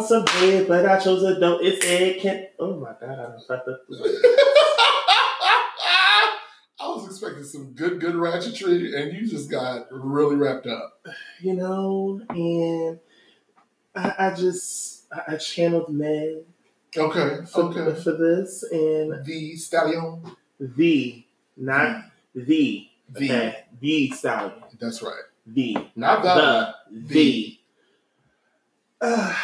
want some bread, but I chose a dope. It said, can Oh my god, I done fucked up. I was expecting some good, good ratchetry, and you just got really wrapped up. You know, and I, I just, I, I channeled Meg Okay, for, okay. for this, and The stallion. the, not the, The. okay, the stallion, That's right. the, Not the. the, the. Uh,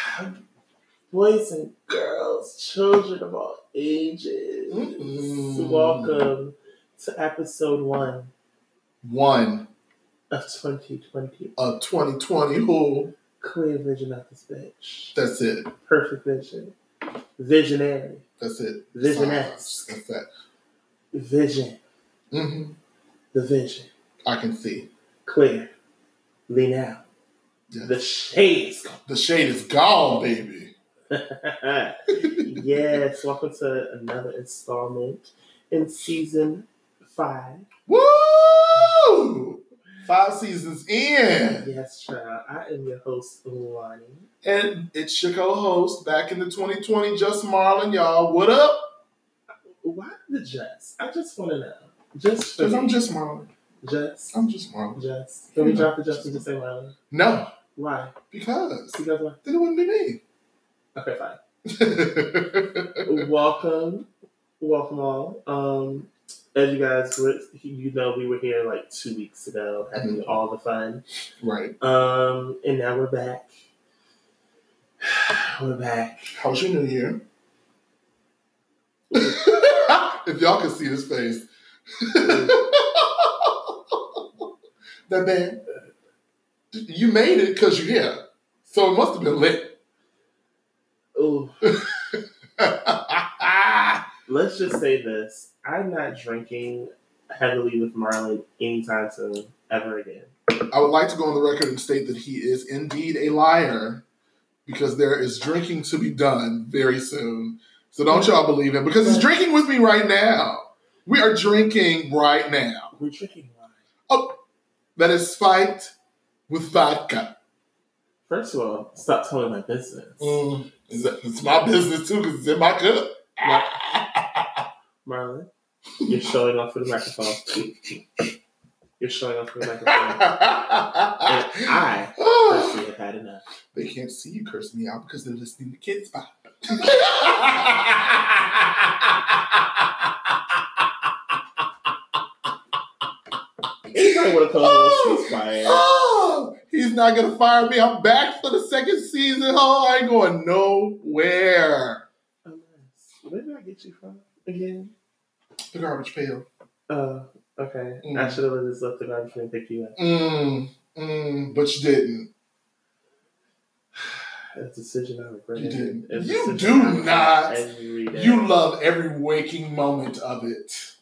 boys and girls, children of all ages, Mm-mm. welcome to episode one One of 2020. of 2020. Who? Clear vision of this bitch. That's it. Perfect vision. Visionary. That's it. Vision-esque. That's that. Vision. hmm The vision. I can see. Clear. Lean out. Yeah. The shades. The shade is gone, baby. yes, welcome to another installment in season five. Woo! Five seasons in. Yes, child. I am your host, Lonnie. And it's your co-host back in the 2020, Just Marlon, y'all. What up? Why the just? I just want to know. Just Because I'm just Marlon. just. I'm just Marlon. Just. Can we drop the just and just say Marlon? No, Why? because Because what? then it wouldn't be me. Okay, fine. welcome, welcome all. Um, as you guys, were, you know, we were here like two weeks ago having all the fun. right. Um, and now we're back. We're back. How was your new year? if y'all could see his face. that man, you made it because you're here. So it must have been lit. Ooh, let's just say this: I'm not drinking heavily with Marlon anytime soon, ever again. I would like to go on the record and state that he is indeed a liar because there is drinking to be done very soon. So don't y'all believe him because he's drinking with me right now. We are drinking right now. We're drinking wine. Oh, that is spiked with vodka. First of all, stop telling my business. Mm, it's my business too because it's in my cup. Marlon, you're showing off for the microphone. You're showing off for the microphone. I personally have had enough. they can't see you cursing me out because they're listening to Kids Spot. Anybody would have told us she's fired. Oh, he's not gonna fire me. I'm back for the second season. Oh, I ain't going nowhere. Oh. Where did I get you from again? The garbage pail. Uh, okay. Mm. I should have just left the garbage and pick you up. Mm, mm, but you didn't. That's A decision I regret. You didn't. You do not. You love every waking moment of it.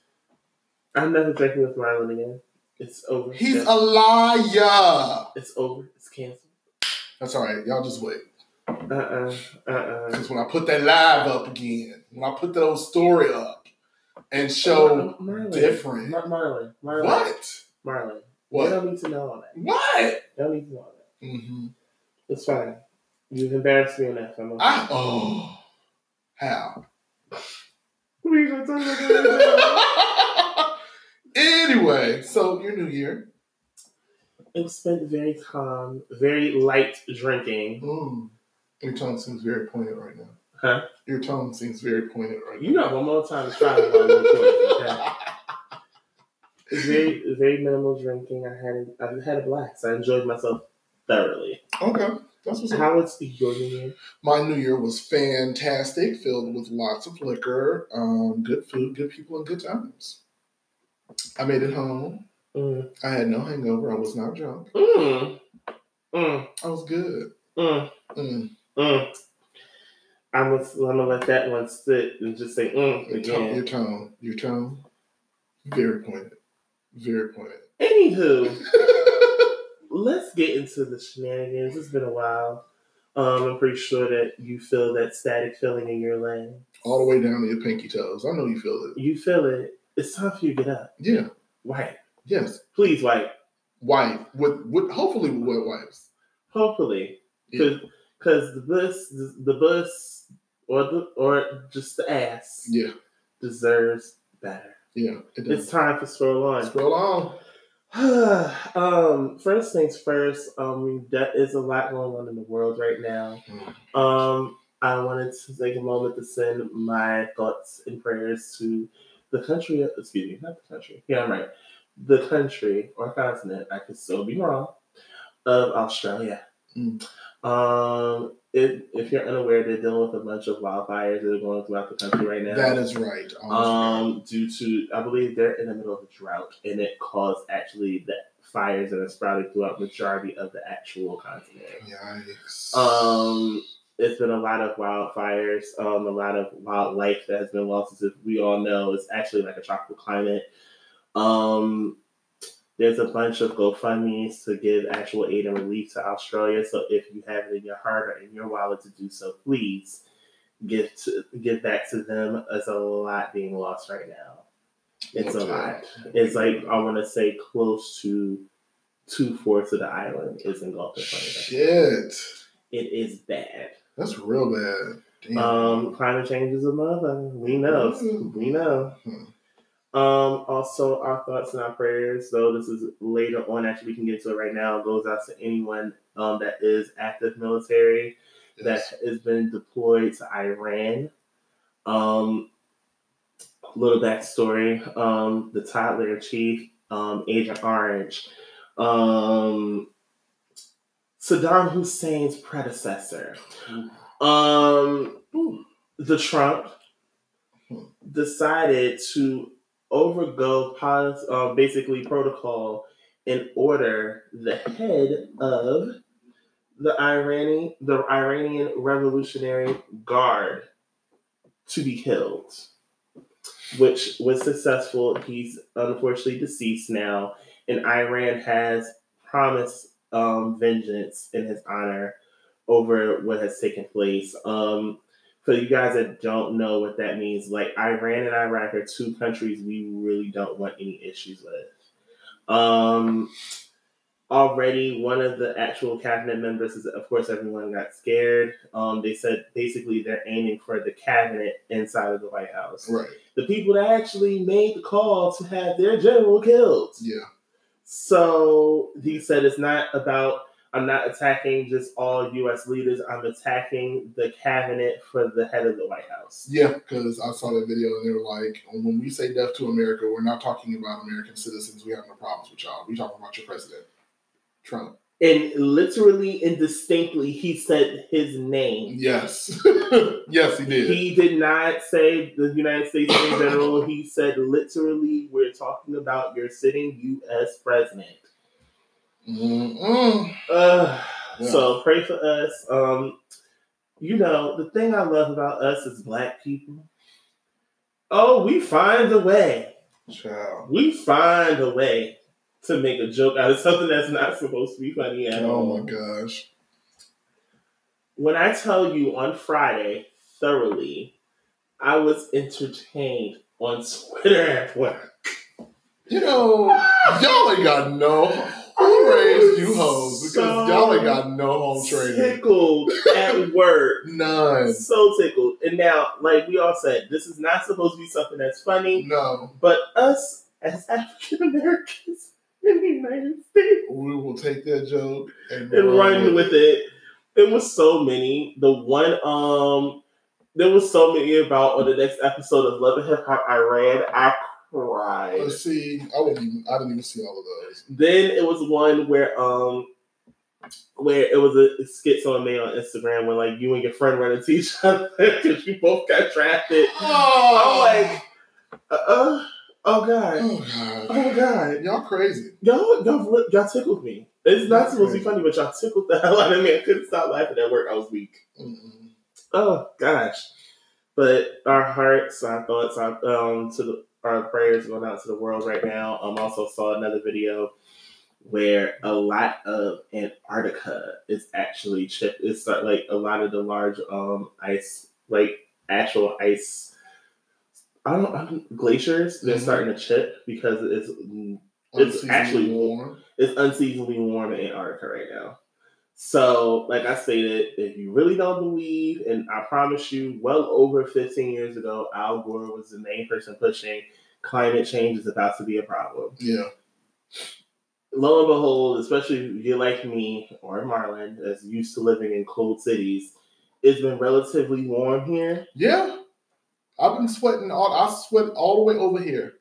I'm never drinking with Marlon again. It's over. He's a liar. It's over. It's canceled. That's all right. Y'all just wait. Uh uh. Uh uh. Because when I put that live up again, when I put that old story up and show Marlon. different. Mar- Marlon. Marlon. What? Marlon. You What? don't need to know all that. What? You don't need to know all that. Mm-hmm. It's fine. You've embarrassed me enough. I'm okay. I, oh. How? We gonna talk about that. anyway, so your new year. It was spent very calm, very light drinking. Mm. Your tone seems very poignant right now. Huh? Your tone seems very pointed right You now. got one more time to try while okay? Very, very minimal drinking. I had, I had a blast. I enjoyed myself thoroughly. Okay. That's what's up. How was your New Year? My New Year was fantastic, filled with lots of liquor, um, good food, good people, and good times. I made it home. Mm. I had no hangover. I was not drunk. Mm. Mm. I was good. I'm gonna, I'm gonna let that one sit and just say mm Your tone, your tone, your tone, very pointed, very pointed. Anywho, let's get into the shenanigans. It's been a while. Um, I'm pretty sure that you feel that static feeling in your leg. All the way down to your pinky toes. I know you feel it. You feel it. It's time for you to get up. Yeah. White. Yes. Please, white. White with with hopefully with wet wipes. Hopefully. Yeah. Because the bus, the bus, or the or just the ass Yeah. deserves better. Yeah. It It's time for scroll on. Scroll on. um, first things first, um, there is a lot going on in the world right now. Um, I wanted to take a moment to send my thoughts and prayers to the country. Excuse me, not the country. Yeah, I'm right. The country or continent. I could still be wrong. Of Australia. Mm. Um, if, if you're unaware, they're dealing with a bunch of wildfires that are going throughout the country right now. That is right. Almost Um, due to I believe they're in the middle of a drought, and it caused actually the fires that are sprouting throughout majority of the actual continent. Yikes. Um, it's been a lot of wildfires, um, a lot of wildlife that has been lost. As we all know, it's actually like a tropical climate. Um, there's a bunch of GoFundMe's to give actual aid and relief to Australia. So if you have it in your heart or in your wallet to do so, please give to give back to them. There's a lot being lost right now. It's a lot. It's like I want to say close to two fourths of the island is engulfed in fire. Shit. It is bad. That's real bad. Damn. Um, climate change is a mother. We know. We know. Hmm. Um, also, our thoughts and our prayers, though this is later on, actually, we can get to it right now, goes out to anyone um, that is active military Yes. that has been deployed to Iran. Um, little backstory um, the toddler chief, um, Agent Orange, um, Saddam Hussein's predecessor. Um, the Trump decided to overgo pos- uh, basically protocol and order the head of the Iranian the Iranian Revolutionary Guard to be killed, which was successful. He's unfortunately deceased now, and Iran has promised um, vengeance in his honor over what has taken place. Um, for you guys that don't know what that means, like Iran and Iraq are two countries we really don't want any issues with. Um, already, one of the actual cabinet members is, of course, everyone got scared. Um, they said basically they're aiming for the cabinet inside of the White House. Right. The people that actually made the call to have their general killed. Yeah. So he said it's not about I'm not attacking just all U.S. leaders. I'm attacking the cabinet for the head of the White House. Yeah, because I saw that video and they were like, when we say death to America, we're not talking about American citizens. We have no problems with y'all. We talking about your president, Trump. And literally and distinctly, he said his name. Yes. yes, he did. He did not say the United States in general. He said literally, we're talking about your sitting U.S. president. Uh, Yeah. So pray for us. Um, you know, the thing I love about us as black people, oh, we find a way. Child. We find a way to make a joke out of something that's not supposed to be funny at all. Oh my gosh. When I tell you on Friday, thoroughly, I was entertained on Twitter at work. You know, y'all ain't got no. Raised you hoes? Because So y'all ain't got no home training. Tickled at work. None. So tickled. And now, like we all said, this is not supposed to be something that's funny. No. But us as African Americans in the United States We will take that joke and, and run with it. There was so many. The one um there was so many about on the next episode of Love and Hip Hop I read. I cried. Let's see. I wouldn't even. I didn't even see all of those. Then it was one where um where it was a skit someone made on Instagram where like you and your friend run into each other because you both got drafted. Oh, I'm like, uh, uh, oh god, oh god, oh god, y'all crazy. y'all, y'all, y'all tickled me. It's not supposed to be funny, but y'all tickled the hell out of me. I couldn't stop laughing at work. I was weak. Mm-mm. Oh gosh. But our hearts, our thoughts, our um to the our prayers going out to the world right now. I um, also saw another video where a lot of Antarctica is actually chipped. It's like a lot of the large um ice like actual ice I don't, I don't glaciers, they're Mhm. starting to chip because it's It's actually- warm. it's unseasonably warm in Antarctica right now. So, like I stated, if you really don't believe, and I promise you, well over 15 years ago, Al Gore was the main person pushing climate change is about to be a problem. Yeah. Lo and behold, especially if you're like me or Marlon, that's used to living in cold cities, it's been relatively warm here. Yeah. I've been sweating all I sweat all the way over here.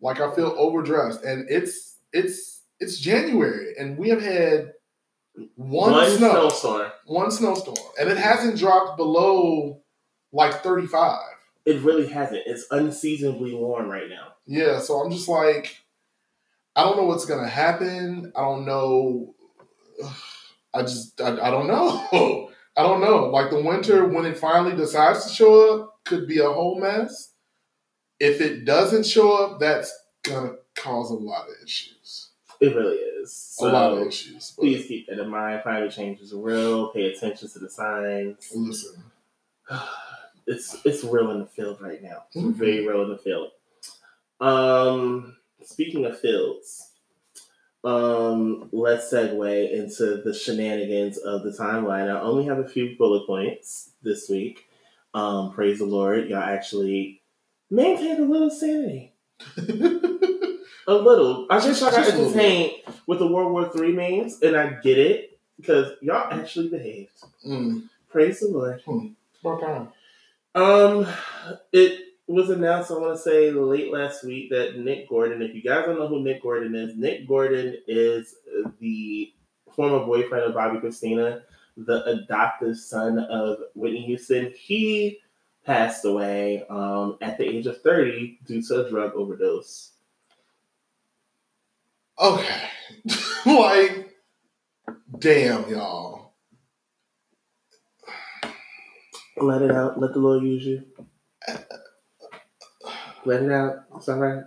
Like I feel overdressed. And it's it's it's January and we have had one, snow, snowstorm. one snowstorm. And it hasn't dropped below like 35. It really hasn't. It's unseasonably warm right now. Yeah, so I'm just like, I don't know what's gonna happen. I don't know. I just, I, I don't know. I don't know. Like the winter, when it finally decides to show up, could be a whole mess. If it doesn't show up, that's gonna cause a lot of issues. It really is. A lot of So- issues. Please keep that in mind. Climate change is real. Pay attention to the signs. listen, It's it's real in the field right now. It's Mhm. very real in the field. Um, speaking of fields, um, let's segue into the shenanigans of the timeline. I only have a few bullet points this week. Um, praise the Lord, y'all actually maintained a little sanity. A little. I guess y'all got Just entertained with the World War Three memes, and I get it because y'all actually behaved. mm, Praise the Lord. about time. Um, it was announced, I want to say, late last week that Nick Gordon. If you guys don't know who Nick Gordon is, Nick Gordon is the former boyfriend of Bobbi Kristina, the adoptive son of Whitney Houston. He passed away um, at the age of thirty due to a drug overdose. Okay, like, damn, y'all. Let it out. Let the Lord use you. Let it out. It's all right.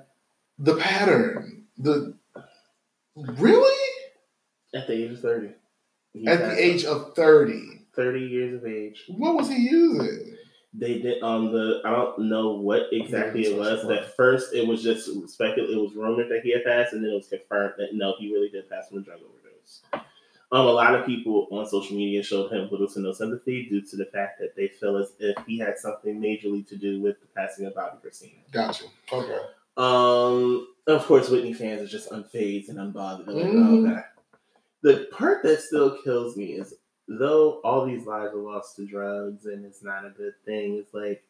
The pattern, the really At the age of thirty. At the age of thirty. thirty years of age. What was he using? They did um the I don't know what exactly it was. At first, it was just speculated. It was rumored that he had passed, and then it was confirmed that no, he really did pass from a drug overdose. Um, a lot of people on social media showed him little to no sympathy due to the fact that they feel as if he had something majorly to do with the passing of Bobbi Kristina. Gotcha. Okay. Um, of course, Whitney fans are just unfazed and unbothered. Like, Mhm. oh, okay. The part that still kills me is though all these lives are lost to drugs and it's not a good thing. It's like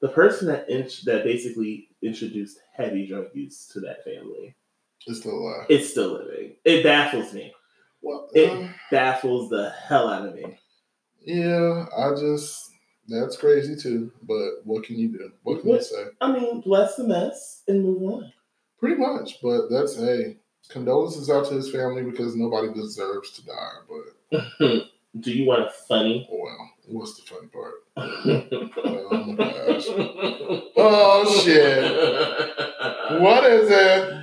the person that int- that basically introduced heavy drug use to that family It's still alive. It's still living. It baffles me. Well, It uh, baffles the hell out of me. yeah, I just that's crazy too. But what can you do? What can you say? I mean, bless the mess and move on. Pretty much. But that's hey, condolences out to his family because nobody deserves to die. But Do you want a funny? oh well, what's the funny part? oh my gosh. Oh shit! What is it?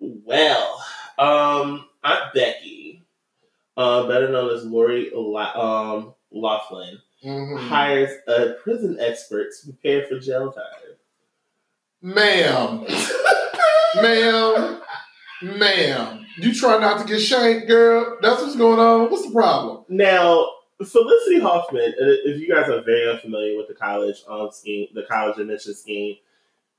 Well, um, Aunt Becky, uh, better known as Lori La- um, Laughlin, Mhm. hires a prison expert to prepare for jail time. Ma'am, ma'am, ma'am. You try not to get shanked, girl. That's what's going on. What's the problem? Now, Felicity Huffman, if you guys are very unfamiliar with the college um, scheme, the college admission scheme,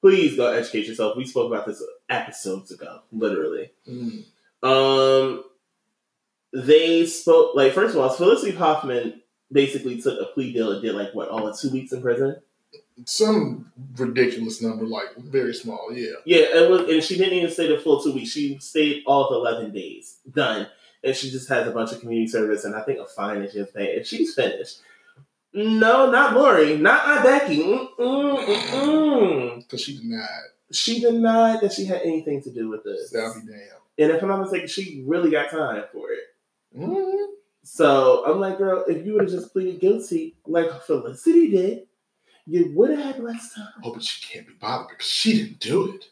please go educate yourself. We spoke about this episodes ago, literally. Mm. Um, they spoke like first of all, Felicity Huffman basically took a plea deal and did like what, all of two weeks in prison. Some ridiculous number, like very small. Yeah. Yeah, it was, and she didn't even stay the full two weeks. She stayed all of eleven days. Done. and she just has a bunch of community service and I think a fine has to pay, and she's finished. No, not Lori, not Aunt Becky. Because she denied. She denied that she had anything to do with this. That'll be damn. And if I'm not mistaken, she really got time for it. Mhm. So I'm like, girl, if you would have just pleaded guilty like Felicity did, you would have had less time. Oh, but she can't be bothered because she didn't do it.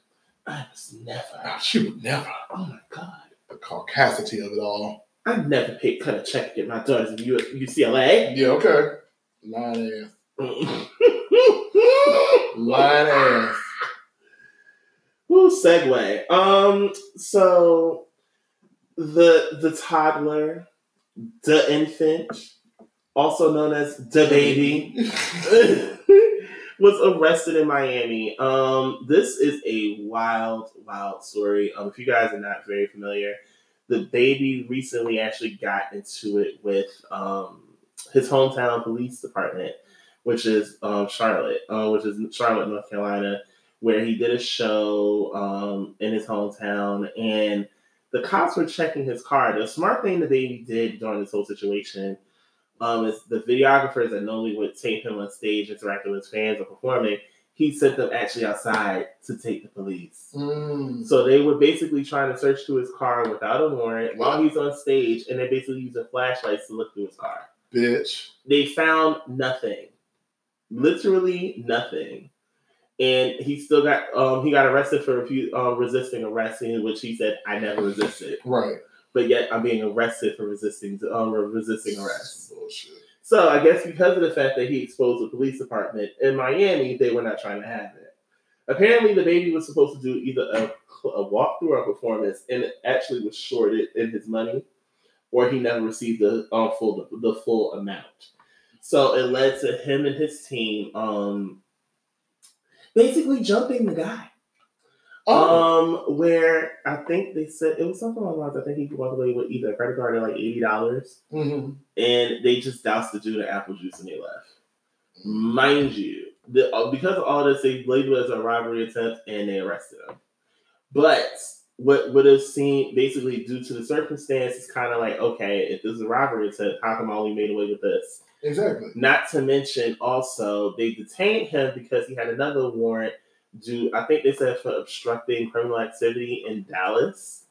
I was never. Nah, she would never. Oh my god. The caucasity of it all. I never paid cut a check to get my daughters in UCLA. Yeah, okay. Line ass. Line ass. Ooh, segue. Um, so the the toddler, the infant, also known as DaBaby, was arrested in Miami. Um, this is a wild, wild story. Um, if you guys are not very familiar, DaBaby recently actually got into it with um his hometown police department, which is um Charlotte, uh, which is Charlotte, North Carolina where he did a show um, in his hometown and the cops were checking his car. The smart thing DaBaby did during this whole situation um, is the videographers that normally would tape him on stage interacting with fans or performing, he sent them actually outside to take the police. Mm. So they were basically trying to search through his car without a warrant while he's on stage, and they basically using flashlights to look through his car. Bitch. They found nothing, literally nothing, and he still got um he got arrested for refu- um, resisting arrest, in which he said I never resisted, Right. But yet I'm being arrested for resisting um resisting arrest. Bullshit. So I guess because of the fact that he exposed the police department in Miami, they were not trying to have it. Apparently, DaBaby was supposed to do either a, a walkthrough or a performance, and it actually was shorted in his money, or he never received the um, full the full amount. So it led to him and his team um, basically jumping the guy. Oh. Um, where I think they said it was something along the lines. I think he walked away with either a credit card or like eighty dollars hmm and they just doused the dude in apple juice and they left. Mind you, the, uh, because of all this, they labeled it as a robbery attempt and they arrested him. But what would have seen basically due to the circumstances, kind of like, okay, if this is a robbery attempt, how come I only made away with this? Exactly. Not to mention, also they detained him because he had another warrant due. I think they said for obstructing criminal activity in Dallas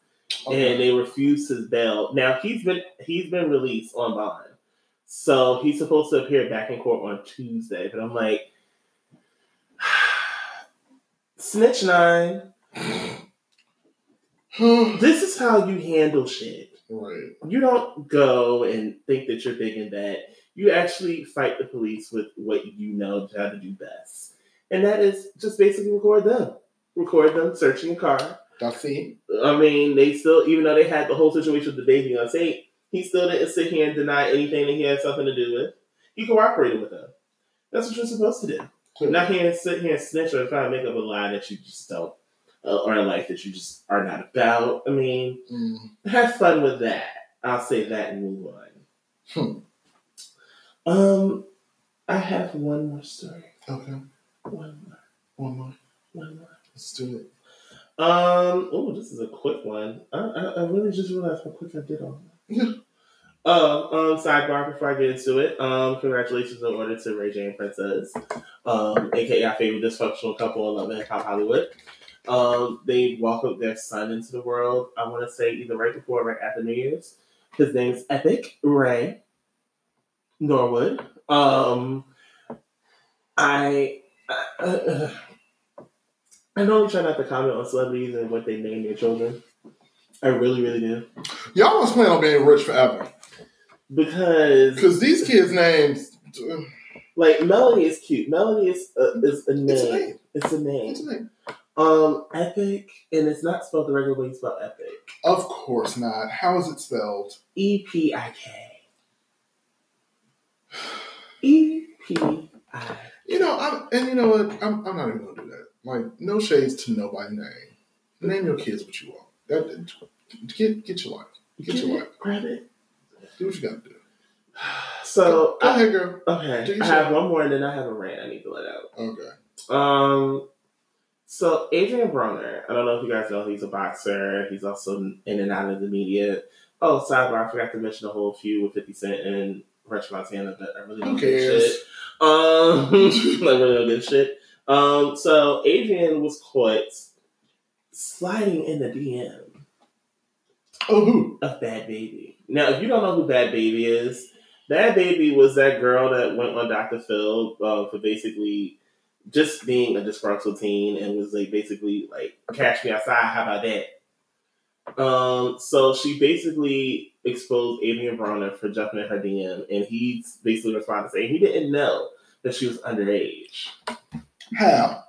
Okay. and they refused his bail. Now he's been he's been released on bond, so he's supposed to appear back in court on Tuesday. But I'm like, snitch nine. This is how you handle shit. right. You don't go and think that you're big and bad. You actually fight the police with what you know how to do best, and that is just basically record them. Record them searching a car, That's it. I mean, they still, even though they had the whole situation with DaBaby on tape, he still didn't sit here and deny anything that he had something to do with. He cooperated with them. That's what you're supposed to do. Not here and sit here and snitch or try to make up a lie that you just don't, uh, or a life that you just are not about. I mean, Mm. have fun with that. I'll say that and move on. Hmm. Um, I have one more story. Okay. One more. One more. One more. Let's do it. Um. Oh, this is a quick one. I, I, I really just realized how quick I did all that. Oh, um, sidebar before I get into it. Um, congratulations in order to Ray J and Princess, um, aka our favorite dysfunctional couple in Love and Hip Hollywood. Um, they welcomed their son into the world. I want to say either right before or right after New Year's. His name's Epik Ray Norwood. Um, I. Uh, I normally try not to comment on celebrities and what they name their children. I really, really do. Y'all must plan on being rich forever. Because Because these kids' names. Like Melanie is cute. Melanie is a, is a name. It's a name. It's a name. What's the name? Um, epic, and it's not spelled the regular way you spell epic. Of course not. How is it spelled? E P I K. E P I. You know, I'm, and you know what? I'm, I'm not even gonna do that. Like, no shades to nobody's name. Name your kids what you want. That get get your life. Get your life. Grab it. Do what you gotta do. So Go I, ahead, girl. okay, I have one more, and then I have a rant I need to let out. Okay. Um, so Adrien Broner, I don't know if you guys know, he's a boxer. He's also in and out of the media. Oh, sidebar, I forgot to mention the whole feud with 50 Cent and French Montana, but I really don't Who give a cares? Um, I really a shit. Um, so Adrien was caught sliding in the DM Oh, who? of Bhad Bhabie. Now, if you don't know who Bhad Bhabie is, Bhad Bhabie was that girl that went on Dr. Phil uh, for basically just being a disgruntled teen and was like basically like, catch me outside, how about that? Um, so she basically exposed Adrien Broner for jumping in her DM, and he basically responded saying he didn't know that she was underage. How?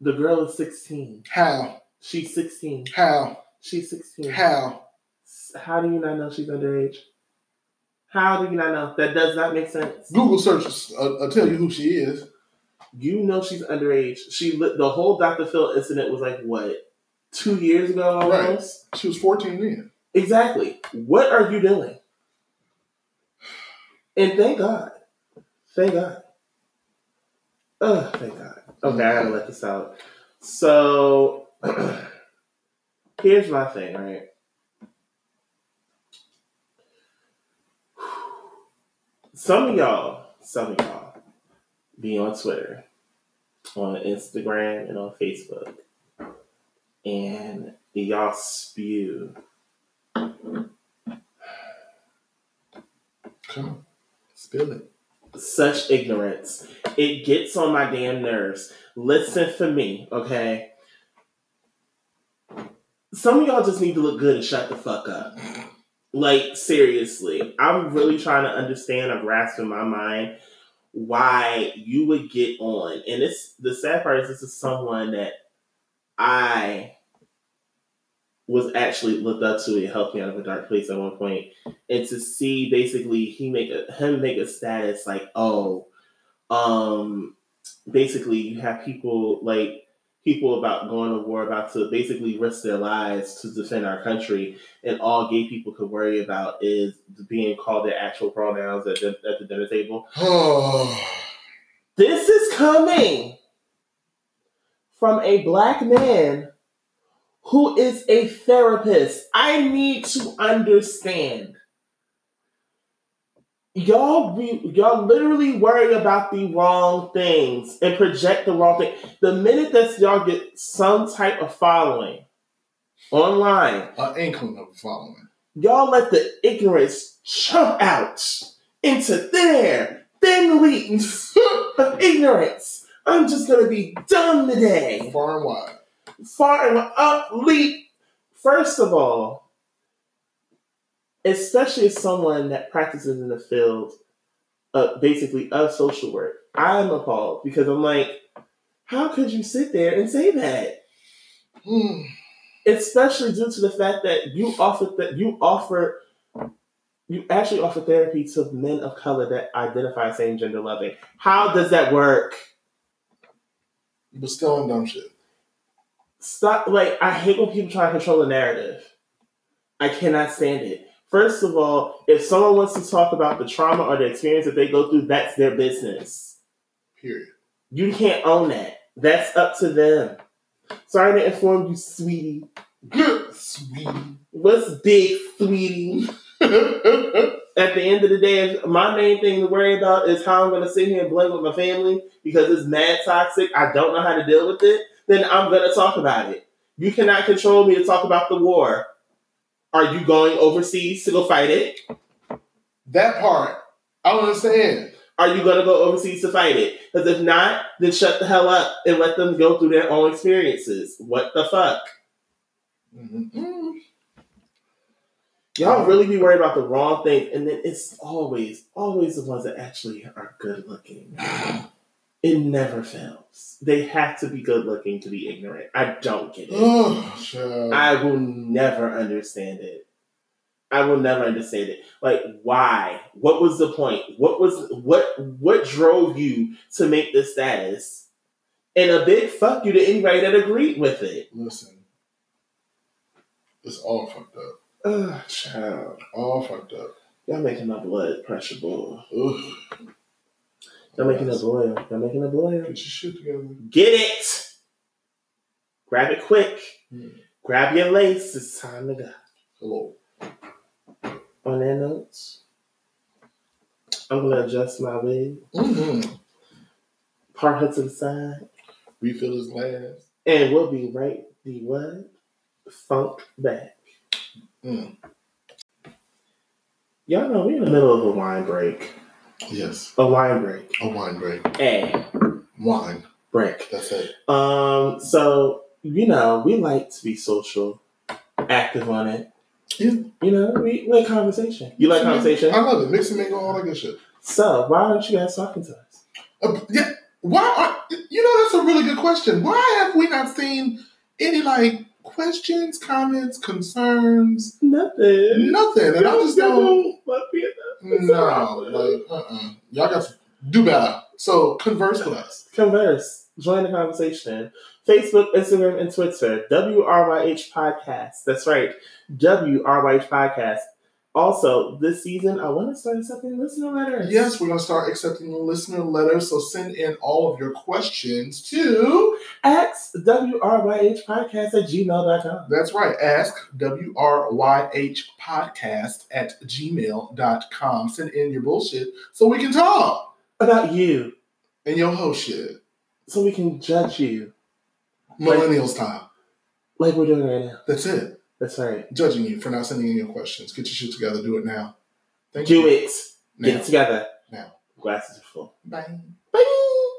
The girl is 16. How? She's 16. How? She's 16. How? How do you not know she's underage? How do you not know? That does not make sense. Google searches uh, will tell you who she is. You know she's underage. She the whole Dr. Phil incident was like what two years ago almost. She was 14 then. Exactly. What are you doing? And thank God, thank God. Oh, thank God. Okay, I gotta let this out. So here's my thing, right? Some of y'all, some of y'all, be on Twitter, on Instagram, and on Facebook, and y'all spew Come on. Spill it. such ignorance. It gets on my damn nerves. Listen for me, okay? Some of y'all just need to look good and shut the fuck up. Like, seriously. I'm really trying to understand or grasp in my mind why you would get on. And it's the sad part is this is someone that I was actually looked up to. It helped me out of a dark place at one point. and to see basically he make a him make a status like oh um basically you have people like people about going to war about to basically risk their lives to defend our country and all gay people could worry about is being called their actual pronouns at the, at the dinner table Oh. this is coming from a black man who is a therapist. I need to understand. Y'all be, y'all literally worry about the wrong things and project the wrong thing. The minute that y'all get some type of following online, uh, An inkling of following. y'all let the ignorance jump out into thin air, thin leaps of ignorance. I'm just gonna be dumb today. Far and wide. Far and up leap. First of all, especially as someone that practices in the field, uh, basically of social work, I'm appalled because I'm like, how could you sit there and say that? Hmm. especially due to the fact that you offer that you offer you actually offer therapy to men of color that identify as same gender loving. How does that work? But still on dumb shit. Stop like I hate when people try to control the narrative. I cannot stand it. First of all, if someone wants to talk about the trauma or the experience that they go through, that's their business. Period. You can't own that. That's up to them. Sorry to inform you, sweetie. Sweet. What's big, sweetie? at the end of the day, my main thing to worry about is how I'm going to sit here and blame with my family because it's mad toxic. I don't know how to deal with it. Then I'm going to talk about it. You cannot control me to talk about the war. Are you going overseas to go fight it? that part, I don't understand. Are you going to go overseas to fight it? Because if not, then shut the hell up and let them go through their own experiences. What the fuck? Mhm. Y'all really be worried about the wrong thing, and then it's always, always the ones that actually are good looking. It never fails. They have to be good looking to be ignorant. I don't get it. Oh. I will never understand it. I will never understand it. Like, why? What was the point? What was what? What drove you to make this status? And a big fuck you to anybody that agreed with it. Listen, it's all fucked up. Ugh, child, All fucked up. y'all making my blood pressure boil. Ugh. Y'all making it boil. Y'all making it boil. Get your shit together. Get it. Grab it quick. Hmm. Grab your lace. It's time to go. Hello. On that note, I'm gonna adjust my wig, Mm-hmm. part her to the side, Refill his glass. and we'll be right the what? Funk back. Mm. Y'all know we're in the middle of a wine break. Yes. A wine break. A wine break. A Wine. break. That's it. Um, so you know, we like to be social, active on it. Yeah. You know, we like conversation. You like conversation? I love it. Mix and mingle, all that good shit. So why aren't you guys talking to us? Uh, yeah. Why? Are, you know, that's a really good question. Why have we not seen any like questions, comments, concerns? Nothing. Nothing. And I just don't. No, like, uh-uh. Y'all got to do better. So converse with us. Converse. Join the conversation. Facebook, Instagram, and Twitter. WRYH Podcast. That's right. WRYH Podcast. Also, this season, I want to start accepting listener letters. Yes, we're going to start accepting listener letters. So send in all of your questions to. Ask WRYH Podcast at gmail.com. That's right. Ask WRYH podcast at gmail.com. Send in your bullshit so we can talk. About you. And your whole shit. So we can judge you. Millennial style. Like we're doing right now. That's it. That's right. Judging you for not sending in your questions. Get your shit together. Do it now. Thank Do you. it. Get it together. Now. Glasses are full. Bye. Bye.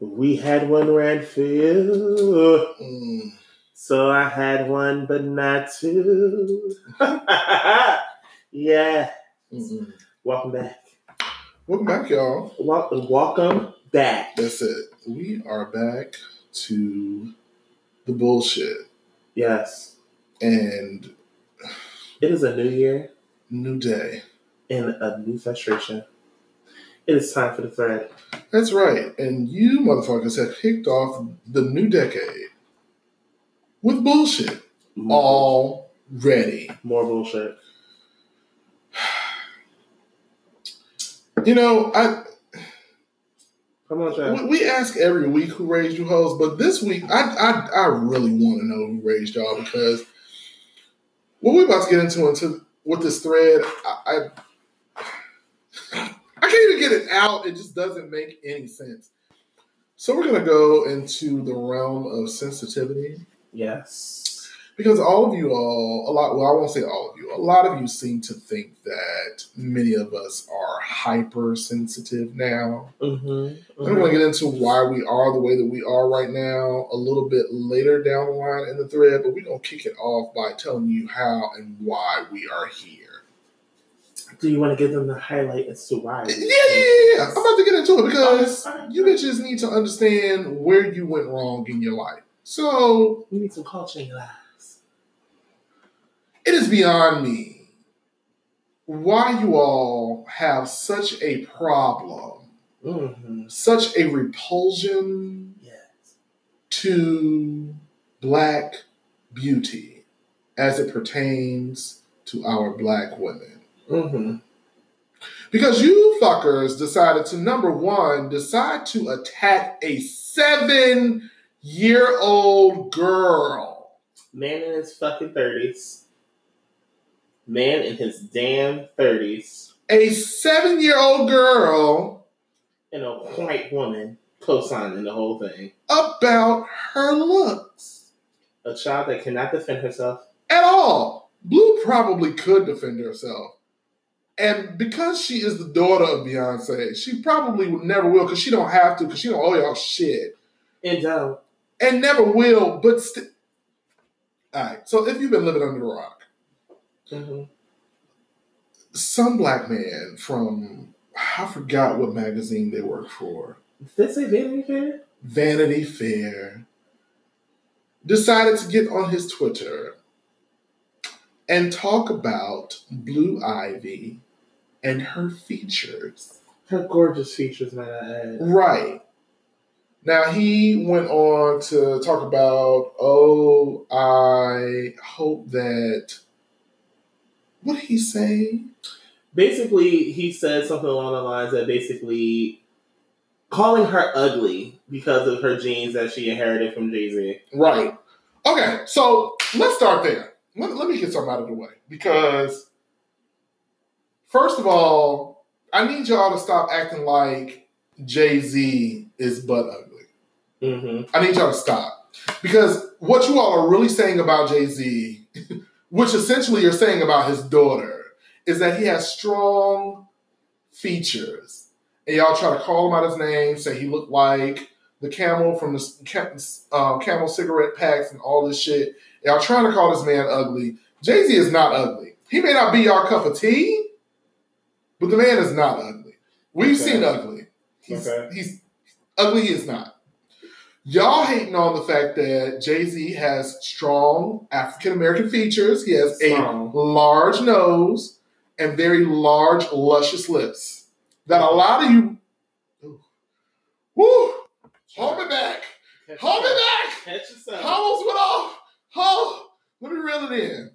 We had one Redfield. Mm. So I had one, but not two. yeah. Mm-mm. Welcome back. Welcome back, y'all. Wel- welcome back. That's it. We are back to the bullshit Yes. and It is a new year new day. and a new frustration. It is time for the thread. That's right. And you motherfuckers have kicked off the new decade with bullshit More, already. more bullshit. You know, I Come on, Chad. we, we ask every week who raised you hoes, but this week I I, I really want to know who raised y'all because what we're about to get into into with this thread, I, I I can't even get it out. It just doesn't make any sense. So we're gonna go into the realm of sensitivity Yes. Because all of you all a lot well i won't say all of you a lot of you seem to think that many of us are hypersensitive now Mm-hmm. i'm going to get into why we are the way that we are right now a little bit later down the line in the thread but we're going to kick it off by telling you how and why we are here Do you want to give them the highlight as to why? yeah yeah yeah, yeah. i'm about to get into it because you bitches need to understand where you went wrong in your life so We need some culture in your lives. It is beyond me why you all have such a problem, Mm-hmm. such a repulsion Yes. to black beauty as it pertains to our black women. Mm-hmm. Because you fuckers decided to, number one, decide to attack a seven year old girl. Man in his fucking thirties. Man in his damn thirties. A seven year old girl And a white woman co-signing the whole thing. about her looks. A child that cannot defend herself. at all. Blue probably could defend herself. And because she is the daughter of Beyonce, she probably never will because she don't have to because she don't owe y'all shit And don't. and never will. But still, all right. So if you've been living under a rock, Mm-hmm. some black man from I forgot what magazine they work for, Did they say Vanity Fair? Vanity Fair, decided to get on his Twitter and talk about Blue Ivy and her features. Her gorgeous features, might I add. Right. Now he went on to talk about, oh, I hope that. What did he say? Basically, he said something along the lines that basically calling her ugly because of her genes that she inherited from Jay Z. Right. Okay, so let's start there. let, let me get something out of the way because, first of all, I need y'all to stop acting like Jay Z is butt ugly. Mm-hmm. I need y'all to stop because what you all are really saying about Jay Z, which essentially you're saying about his daughter, is that he has strong features, and y'all try to call him out his name, say he looked like the camel from the um, camel cigarette packs and all this shit. Y'all trying to call this man ugly. Jay Z is not ugly. He may not be your cup of tea, but the man is not ugly. We've Okay. seen ugly. He's, Okay. he's ugly. He is not. Y'all hating on the fact that Jay Z has strong African American features. He has Strong. a large nose and very large, luscious lips. That a lot of you, Ooh. woo, hold me back, Catch hold me yourself. back. Catch yourself. Almost went off. Oh, let me reel it in.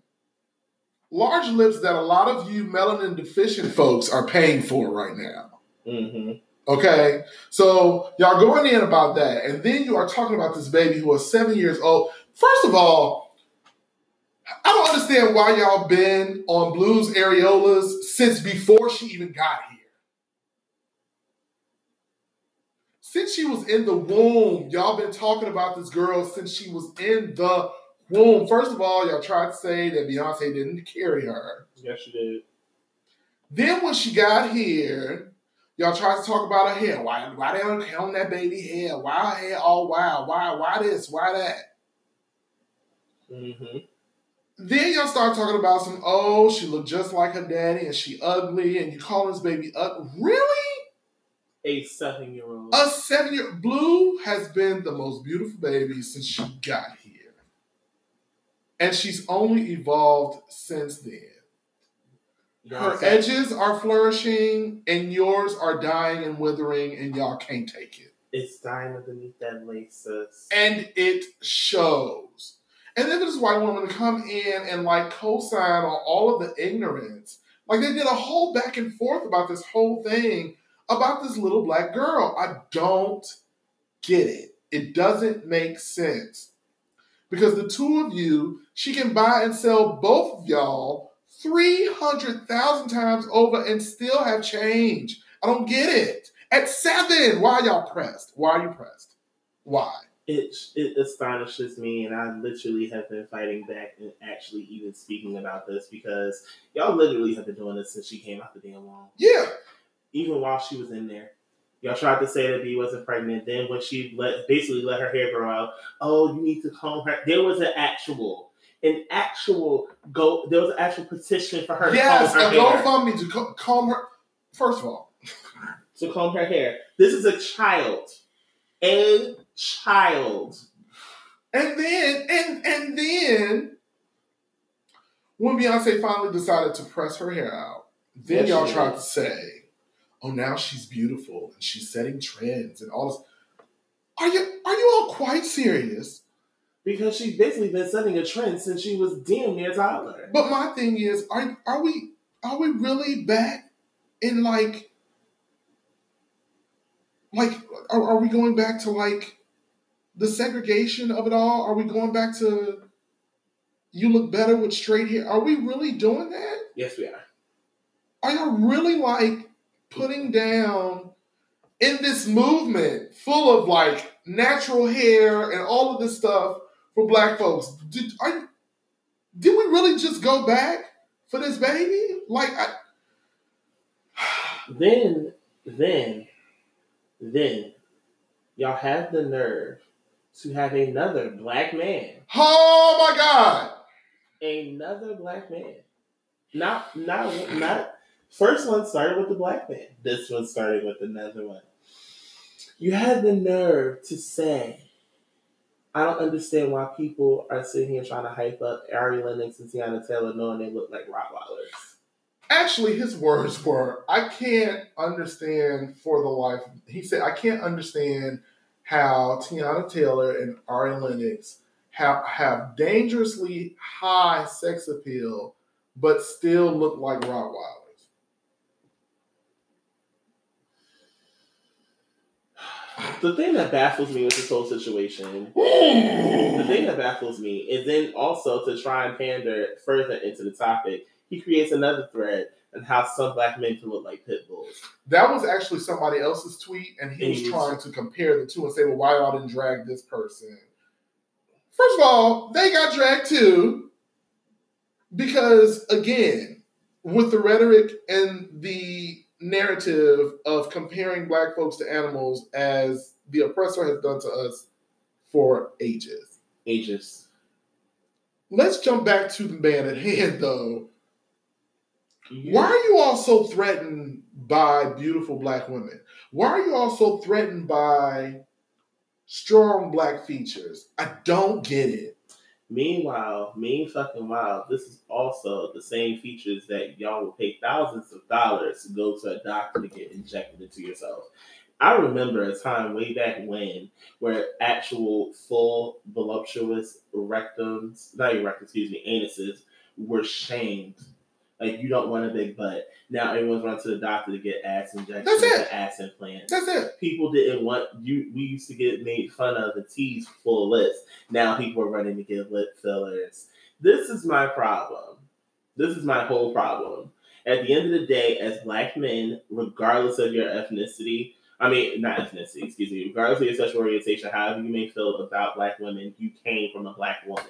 Large lips that a lot of you melanin deficient folks are paying for right now. Mm-hmm. Okay, so y'all going in about that, and then you are talking about this baby who is seven years old. First of all, I don't understand why y'all been on Blues Areolas since before she even got here. Since she was in the womb, y'all been talking about this girl since she was in the womb. First of all, y'all tried to say that Beyonce didn't carry her. Yes, she did. Then when she got here, y'all tried to talk about her hair. Why why they don't count that baby hair? Why her hair all wild? Why why this? Why that? Mm-hmm. Then y'all start talking about some, oh, she looked just like her daddy and she ugly, and you call this baby ugly. Really? A seven-year-old. A seven year Blue has been the most beautiful baby since she got here. And she's only evolved since then. Her edges are flourishing, and yours are dying and withering, and y'all can't take it. It's dying underneath that lace, sis. And it shows. And then there's white women to come in and like co-sign on all of the ignorance. Like they did a whole back and forth about this whole thing about this little black girl. I don't get it. It doesn't make sense. Because the two of you, she can buy and sell both of y'all 300,000 times over and still have change. I don't get it. At seven, why y'all pressed? Why are you pressed? Why? it it astonishes me, and I literally have been fighting back and actually even speaking about this because y'all literally have been doing this since she came out the damn womb. Yeah. Even while she was in there, y'all tried to say that B wasn't pregnant. Then when she let basically let her hair grow out, oh, you need to comb her. There was an actual, an actual go. There was an actual petition for her Yes, to comb a her hair. GoFundMe to co- comb her. First of all, To comb her hair. This is a child, a child. and then and and then when Beyonce finally decided to press her hair out, then Yes, y'all tried to say, "Oh, now she's beautiful and she's setting trends and all this." Are you are you all quite serious? Because she's basically been setting a trend since she was damn near toddler. But my thing is, are are we are we really back in like like are, are we going back to like the segregation of it all? Are we going back to you look better with straight hair? Are we really doing that? Yes, we are. Are y'all really like putting down in this movement full of like natural hair and all of this stuff for black folks? Did are did we really just go back for this baby? Like I Then, then, then, y'all have the nerve to have another black man, Oh my god. another black man. Not, not, not. First one started with the black man. This one started with another one. You had the nerve to say, I don't understand why people are sitting here trying to hype up Ari Lennox and Teyana Taylor knowing they look like Rottweilers. Actually, his words were, I can't understand for the life. He said, I can't understand how Teyana Taylor and Ari Lennox have, have dangerously high sex appeal, but still look like Rottweilers. The thing that baffles me with this whole situation, the thing that baffles me is then also to try and pander further into the topic, he creates another thread on how some black men can look like pit bulls. That was actually somebody else's tweet, and he And was- trying to compare the two and say, well, why y'all didn't drag this person? First of all, they got dragged too, because again, with the rhetoric and the narrative of comparing black folks to animals as the oppressor has done to us for ages. Ages. Let's jump back to the man at hand, though. Why are you all so threatened by beautiful black women? Why are you all so threatened by strong black features? I don't get it. Meanwhile, mean fucking wild, this is also the same features that y'all will pay thousands of dollars to go to a doctor to get injected into yourself. I remember a time way back when where actual full voluptuous rectums, not even rectums, excuse me, anuses were shamed. Like you don't want a big butt. Now everyone's running to the doctor to get ass injections, and ass implants That's it. people didn't want you. We used to get made fun of the tease full lips. Now people are running to get lip fillers. This is my problem. This is my whole problem. At the end of the day, as black men, regardless of your ethnicity, I mean, not ethnicity, excuse me, regardless of your sexual orientation, however you may feel about black women, you came from a black woman.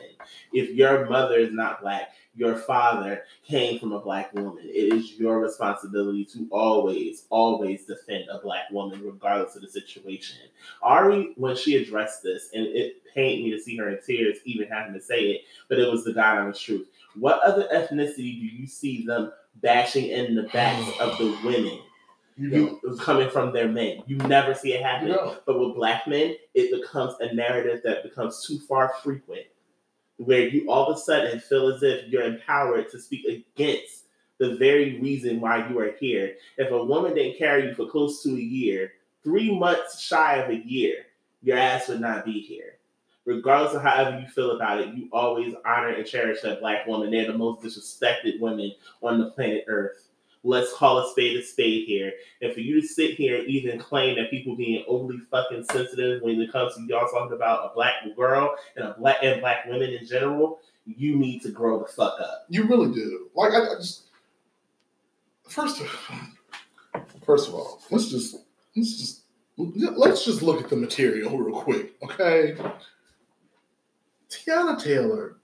If your mother is not black, your father came from a black woman. It is your responsibility to always, always defend a black woman, regardless of the situation. Ari, when she addressed this, and it pained me to see her in tears, even having to say it, but it was the God honest truth. What other ethnicity do you see them bashing in the backs of the women? You. You coming from their men. You never see it happen. But with black men, it becomes a narrative that becomes too far frequent, where you all of a sudden feel as if you're empowered to speak against the very reason why you are here. If a woman didn't carry you for close to a year, three months shy of a year, your ass would not be here. Regardless of however you feel about it, you always honor and cherish that black woman. They're the most disrespected women on the planet Earth. Let's call a spade a spade here. And for you to sit here and even claim that people being overly fucking sensitive when it comes to y'all talking about a black girl and a black and black women in general, you need to grow the fuck up. You really do. Like I, I just first first of all, let's just let's just let's just look at the material real quick, okay? Teyana Taylor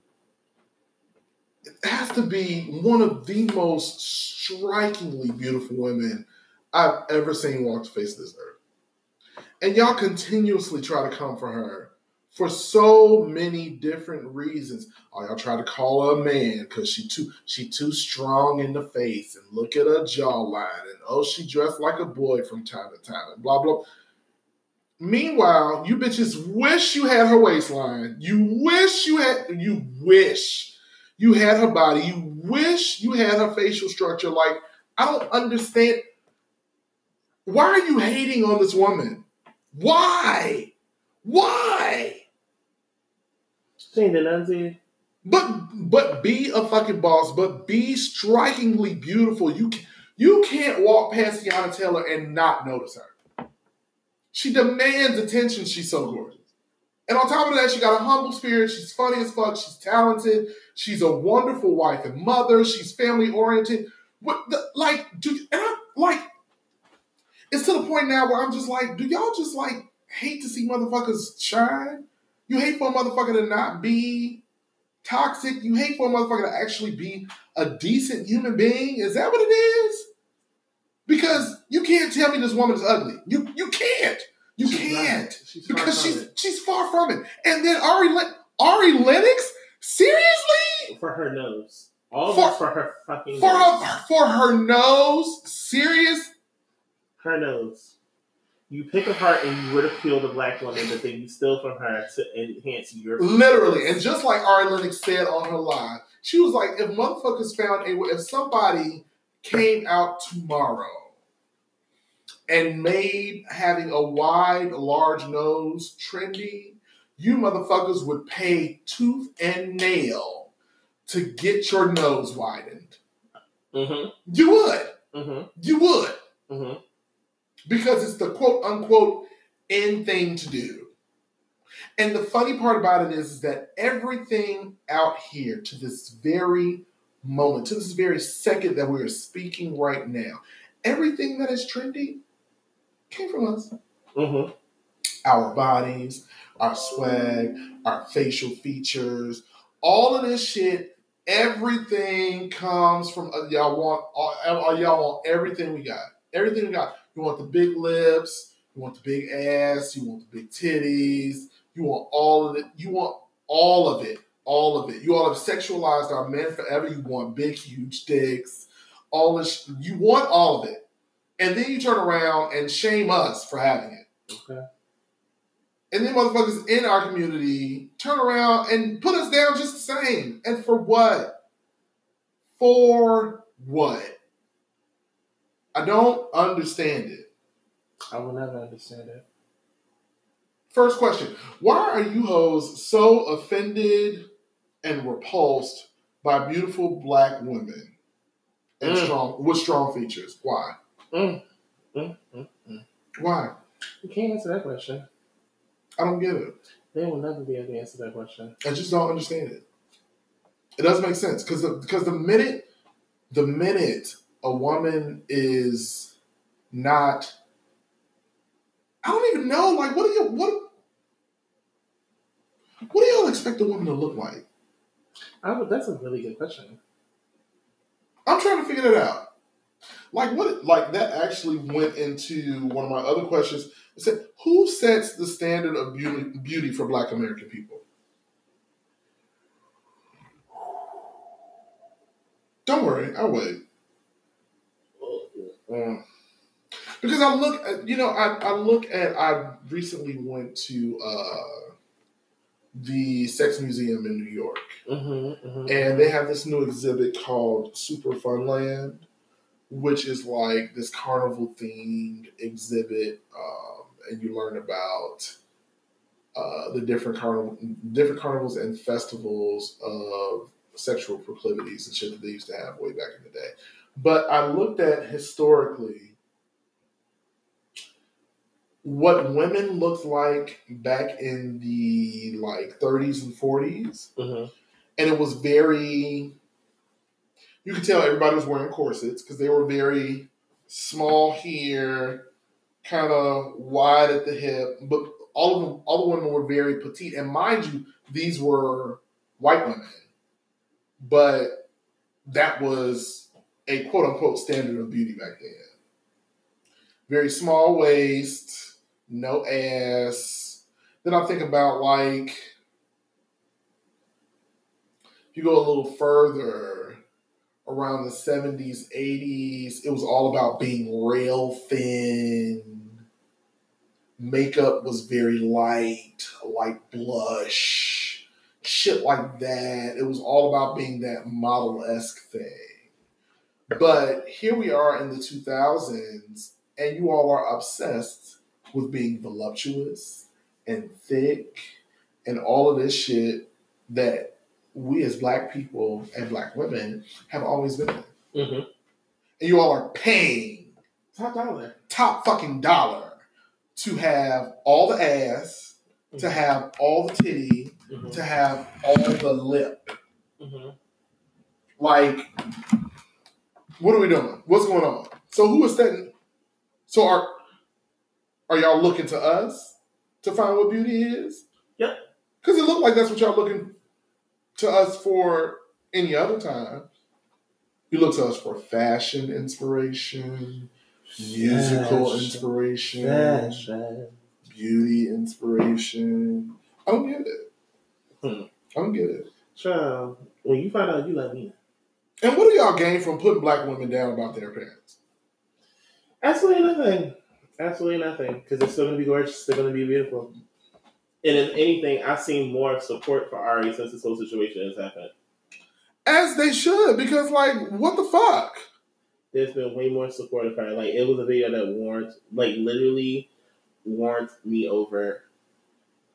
has to be one of the most strikingly beautiful women I've ever seen walk the face of this earth. And y'all continuously try to come for her for so many different reasons. Oh, y'all try to call her a man because she too she too strong in the face and look at her jawline and oh she dressed like a boy from time to time and blah blah. Meanwhile, you bitches wish you had her waistline. You wish you had you wish you had her body. You wish you had her facial structure. Like, I don't understand. Why are you hating on this woman? Why? Why? Shane Denunzi, But but be a fucking boss. But be strikingly beautiful. You you can't walk past Teyana Taylor and not notice her. She demands attention. She's so gorgeous. And on top of that, she got a humble spirit. She's funny as fuck. She's talented. She's a wonderful wife and mother. She's family oriented. What the like? Do and I'm like, it's to the point now where I'm just like, do y'all just like hate to see motherfuckers shine? You hate for a motherfucker to not be toxic. You hate for a motherfucker to actually be a decent human being. Is that what it is? Because you can't tell me this woman is ugly. You you can't. You She's can't. She's because she's it. she's far from it. And then Ari Ari Lennox, seriously, for her nose. All For- for her fucking for nose. her for her nose, serious. her nose. You pick a apart and you ridicule the black woman, but then you steal from her to enhance your Literally, and just like Ari Lennox said on her live, she was like, "If motherfuckers found a, if somebody came out tomorrow and made having a wide, large nose trendy, you motherfuckers would pay tooth and nail to get your nose widened. Mm-hmm. You would, Mm-hmm. you would, Mm-hmm. because it's the quote unquote in thing to do. And the funny part about it is, is that everything out here to this very moment, to this very second that we are speaking right now, everything that is trendy came from us. Mm-hmm. Our bodies, our swag, our facial features, all of this shit, everything comes from uh, y'all want all, all y'all want everything we got. Everything we got. You want the big lips, you want the big ass, you want the big titties, you want all of it. You want all of it. All of it. You all have sexualized our men forever. You want big, huge dicks. All this. You want all of it. And then you turn around and shame us for having it. Okay. And then motherfuckers in our community turn around and put us down just the same. And for what? For what? I don't understand it. I will never understand it. First question Why are you hoes so offended and repulsed by beautiful black women and Mm. strong with strong features? Why? Mm. Mm, mm, mm. Why? You can't answer that question. I don't get it. They will never be able to answer that question. I just don't understand it. It doesn't make sense because the, because the minute the minute a woman is not, I don't even know. Like, what do you what? What do y'all expect a woman to look like? I that's a really good question. I'm trying to figure that out. Like what? Like that actually went into one of my other questions. It said, "Who sets the standard of beauty beauty for Black American people?" Don't worry, I'll wait. Mm. Because I look, at, you know, I, I look at. I recently went to uh, the Sex Museum in New York, Mm-hmm, mm-hmm. and they have this new exhibit called Super Funland, which is like this carnival themed exhibit, um, and you learn about uh, the different carnival, different carnivals and festivals of sexual proclivities and shit that they used to have way back in the day. But I looked at historically what women looked like back in the like 30s and 40s Mm-hmm. and it was very you could tell everybody was wearing corsets because they were very small here kind of wide at the hip but all of them all the women were very petite. And mind you these were white women. But that was a quote unquote standard of beauty back then. Very small waist no ass. Then i think about like you go a little further around the 70s 80s it was all about being rail thin. Makeup was very light like blush shit like that. It was all about being that model-esque thing. But here we are in the 2000s and you all are obsessed with being voluptuous and thick and all of this shit that we as black people and black women have always been in. Mm-hmm. And you all are paying Top dollar. top fucking dollar to have all the ass, to have all the titty, Mm-hmm. to have all the lip. Mm-hmm. Like, what are we doing? What's going on? So who is setting? So are are y'all looking to us to find what beauty is? Yep. Because it looked like that's what y'all looking to us for any other time. You look to us for fashion inspiration, musical Fashion. inspiration, Fashion. beauty inspiration. I don't get it. Hmm. I don't get it. Child, when you find out, you let me know. And what do y'all gain from putting black women down about their appearance? Absolutely nothing. Absolutely nothing. Because they're still going to be gorgeous. They're going to be beautiful. And if anything, I've seen more support for Ari since this whole situation has happened. As they should, because like, what the fuck? There's been way more support for her. Like, it was a video that warrant, like, literally warrant me over.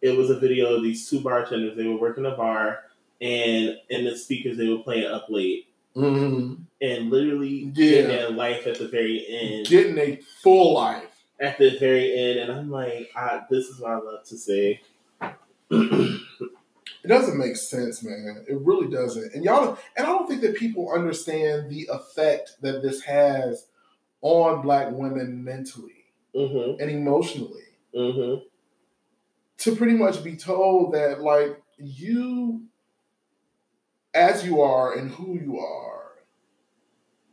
It was a video of these two bartenders. They were working a bar, and in the speakers, they were playing Up Late. Mm-hmm. And literally Yeah. getting their life at the very end. Getting a full life. at the very end, and I'm like, I, this is what I love to see. It doesn't make sense, man. It really doesn't. And y'all, and I don't think that people understand the effect that this has on Black women mentally mm-hmm. and emotionally. Mm-hmm. To pretty much be told that, like, you, as you are and who you are,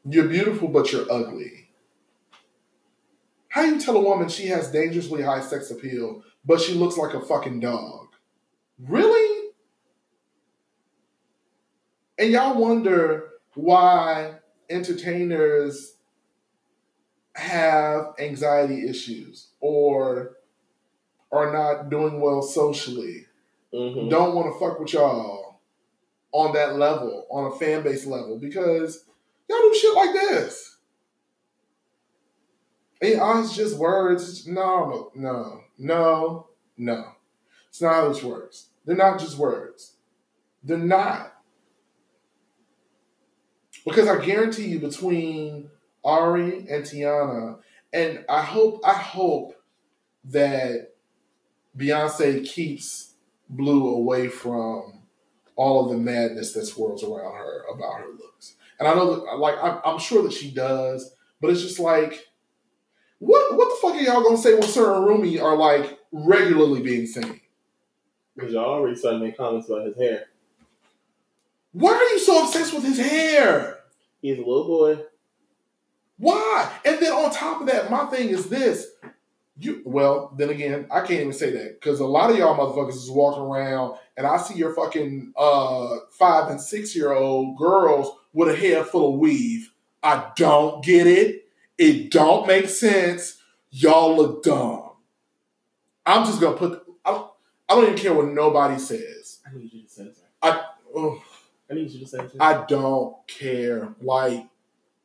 you're beautiful, but you're ugly. How you tell a woman she has dangerously high sex appeal, but she looks like a fucking dog? Really? And y'all wonder why entertainers have anxiety issues or are not doing well socially, Mm-hmm. don't want to fuck with y'all on that level, on a fan base level, because y'all do shit like this. And oh, it's just words. No, no, no, no. It's not how this works. They're not just words. They're not. Because I guarantee you, between Ari and Teyana, and I hope, I hope that Beyonce keeps Blue away from all of the madness that swirls around her about her looks. And I know that, like, I'm, I'm sure that she does, but it's just like, what, what the fuck are y'all gonna say when Sir and Rumi are like regularly being seen? Because y'all already started making comments about his hair. Why are you so obsessed with his hair? He's a little boy. Why? And then on top of that, my thing is this. You well, then again, I can't even say that because a lot of y'all motherfuckers is walking around and I see your fucking uh five and six year old girls with a hair full of weave. I don't get it. It don't make sense. Y'all look dumb. I'm just gonna put. I don't, even care what nobody says. I need you to censor. Ugh. Oh, I need you to censor. I don't care. Like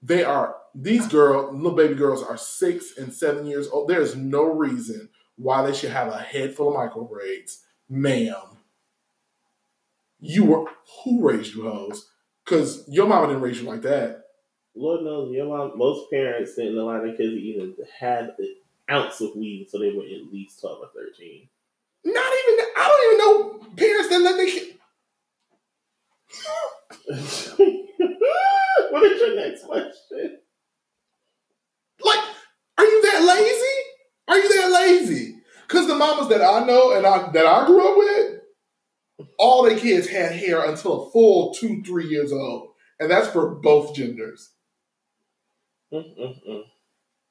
they are these girls, little baby girls are six and seven years old. There's no reason why they should have a head full of micro braids, ma'am. You were who raised you hoes? Cause your mama didn't raise you like that. Lord knows, your mom, most parents didn't allow their kids to even have an ounce of weed until they were at least 12 or 13. Not even. I don't even know parents that let their kid. what is your next question? Like, are you that lazy? Are you that lazy? Cause the mamas that I know and I that I grew up with, all their kids had hair until a full two, three years old. And that's for both genders. Mm-mm-mm.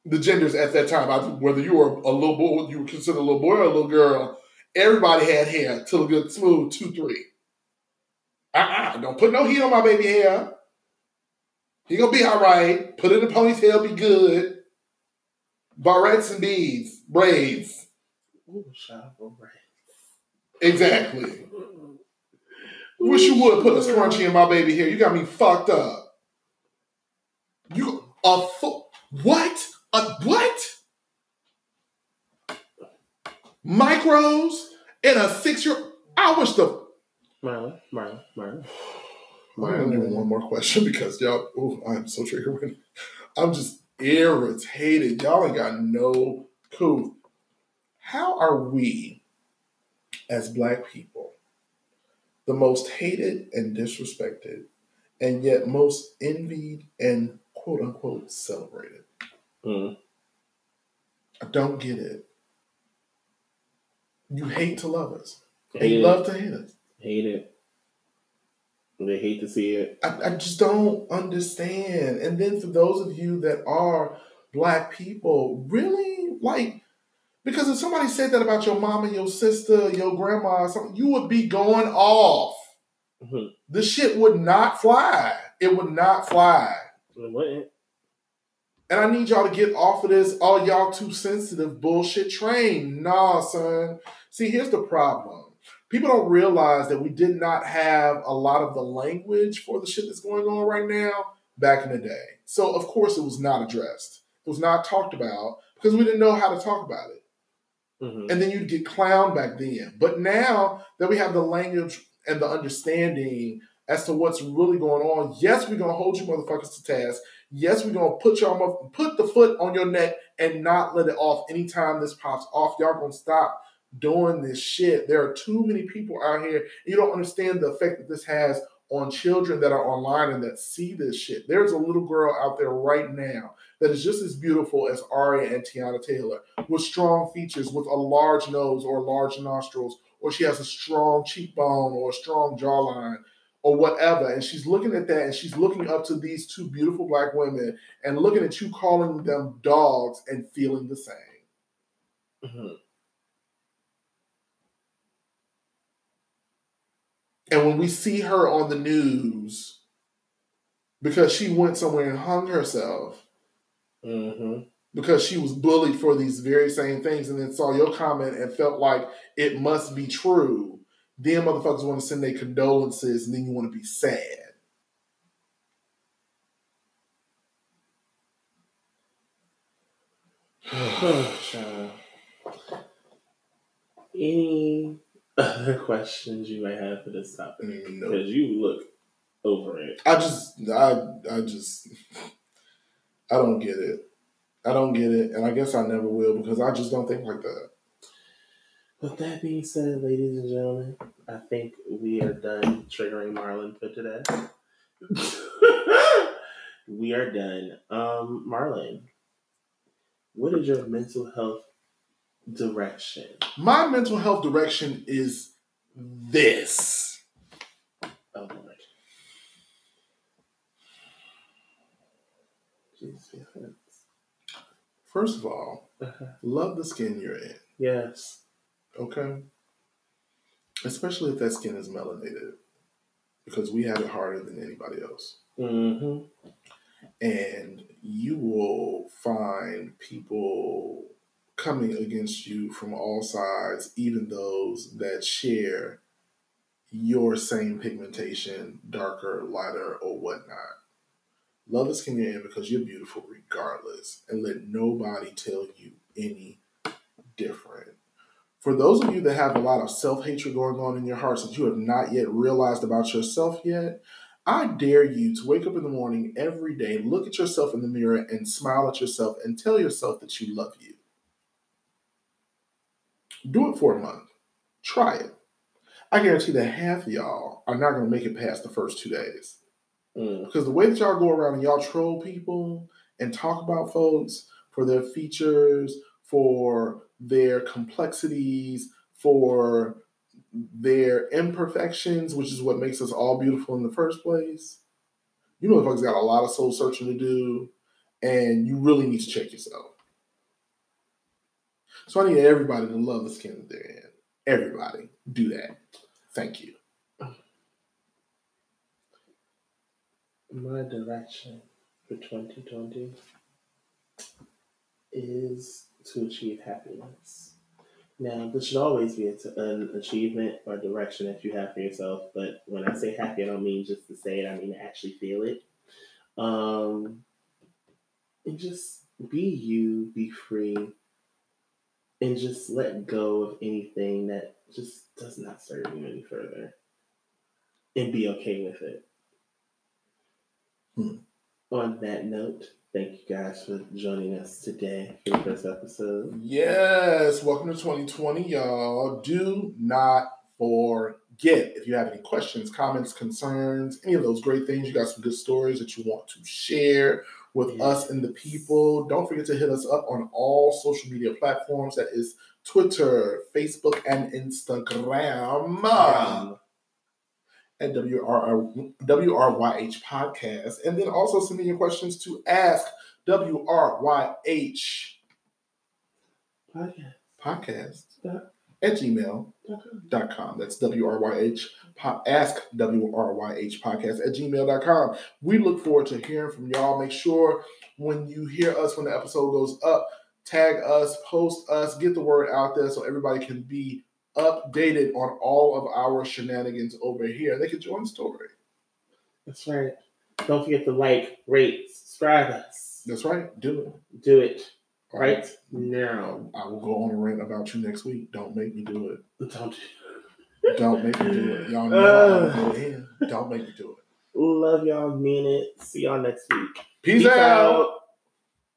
The genders at that time, I- whether you were a little boy, you were considered a little boy or a little girl, everybody had hair till a good smooth two, three. Uh-uh, don't put no heat on my baby hair. He gonna be all right. Put it in a ponytail, be good. Barrettes and beads, braids. Ooh, shop over. Exactly. Wish you would put a scrunchie in my baby hair. You got me fucked up. You a fu- what? A what? Micros in a six year. I wish the. Marlon, Marlon, Marlon. I don't even one more question because y'all. Oh, I'm so triggered. I'm just irritated. Y'all ain't got no clue. How are we, as Black people, the most hated and disrespected, and yet most envied and quote unquote celebrated? Mm. I don't get it. You hate to love us. Hate it. love to hate us. Hate it. They hate to see it. I, I just don't understand. And then for those of you that are black people, really like because if somebody said that about your mama, your sister, your grandma, something, you would be going off. Mhm. The shit would not fly. It would not fly. It wouldn't. And I need y'all to get off of this, all y'all too sensitive bullshit train. Nah, son. See, here's the problem. People don't realize that we did not have a lot of the language for the shit that's going on right now back in the day. So, of course, it was not addressed. It was not talked about because we didn't know how to talk about it. hmm And then you'd get clowned back then. But now that we have the language and the understanding as to what's really going on, yes, we're gonna hold you motherfuckers to task. Yes, we're gonna put y'all mo- put the foot on your neck and not let it off anytime this pops off. Y'all gonna stop doing this shit. There are too many people out here. You don't understand the effect that this has on children that are online and that see this shit. There's a little girl out there right now that is just as beautiful as Aria and Teyana Taylor, with strong features, with a large nose or large nostrils, or she has a strong cheekbone or a strong jawline or whatever. And she's looking at that and she's looking up to these two beautiful black women and looking at you calling them dogs and feeling the same. Mhm. And when we see her on the news because she went somewhere and hung herself Mhm. because she was bullied for these very same things and then saw your comment and felt like it must be true, then motherfuckers want to send their condolences and then you want to be sad. Any other questions you might have for this topic? Mm. Because you look over it. I just, I, I just, I don't get it. I don't get it, and I guess I never will because I just don't think like that. With that being said, ladies and gentlemen, I think we are done triggering Marlon for today. we are done. Um, Marlon, what is your mental health direction? My mental health direction is this. Oh Lord. Jesus. First of all, Uh-huh. love the skin you're in. Yes. Okay. Especially if that skin is melanated, because we have it harder than anybody else. Mm-hmm. And you will find people coming against you from all sides, even those that share your same pigmentation, darker, lighter, or whatnot. Love skin you're in because you're beautiful regardless, and let nobody tell you any different. For those of you that have a lot of self hatred going on in your hearts that you have not yet realized about yourself yet, I dare you to wake up in the morning every day, look at yourself in the mirror, and smile at yourself and tell yourself that you love you. Do it for a month. Try it. I guarantee that half of y'all are not going to make it past the first two days. Mm. Because the way that y'all go around and y'all troll people and talk about folks for their features, for their complexities, for their imperfections, which is what makes us all beautiful in the first place. You motherfuckers got a lot of soul searching to do, and you really need to check yourself. So I need everybody to love the skin that they're in. Everybody, do that. Thank you. My direction for 2020 is to achieve happiness. Now, this should always be an achievement or direction that you have for yourself, but when I say happy, I don't mean just to say it, I mean to actually feel it. Um, and just be you, be free, and just let go of anything that just does not serve you any further. And be okay with it. Hmm. On that note, thank you guys for joining us today for the first episode. Yes, welcome to 2020, y'all. Do not forget if you have any questions, comments, concerns, any of those great things, you got some good stories that you want to share with us and the people. Don't forget to hit us up on all social media platforms. That is Twitter, Facebook, and Instagram Um, at WRR, WRYH Podcast. And then also send me your questions to ask WRYH podcast. Podcast at gmail dot com. That's WRYH, ask WRYH podcast at gmail.com. We look forward to hearing from y'all. Make sure when you hear us, when the episode goes up, tag us, post us, get the word out there so everybody can be updated on all of our shenanigans over here. They can join the story. That's right. Don't forget to like, rate, subscribe us. That's right. Do it. Do it right now. I will go on a rant about you next week. Don't make me do it. Don't Don't make me do it. Y'all know Uh. gonna go in. Don't make me do it. love y'all, mean it. See y'all next week. Peace, out.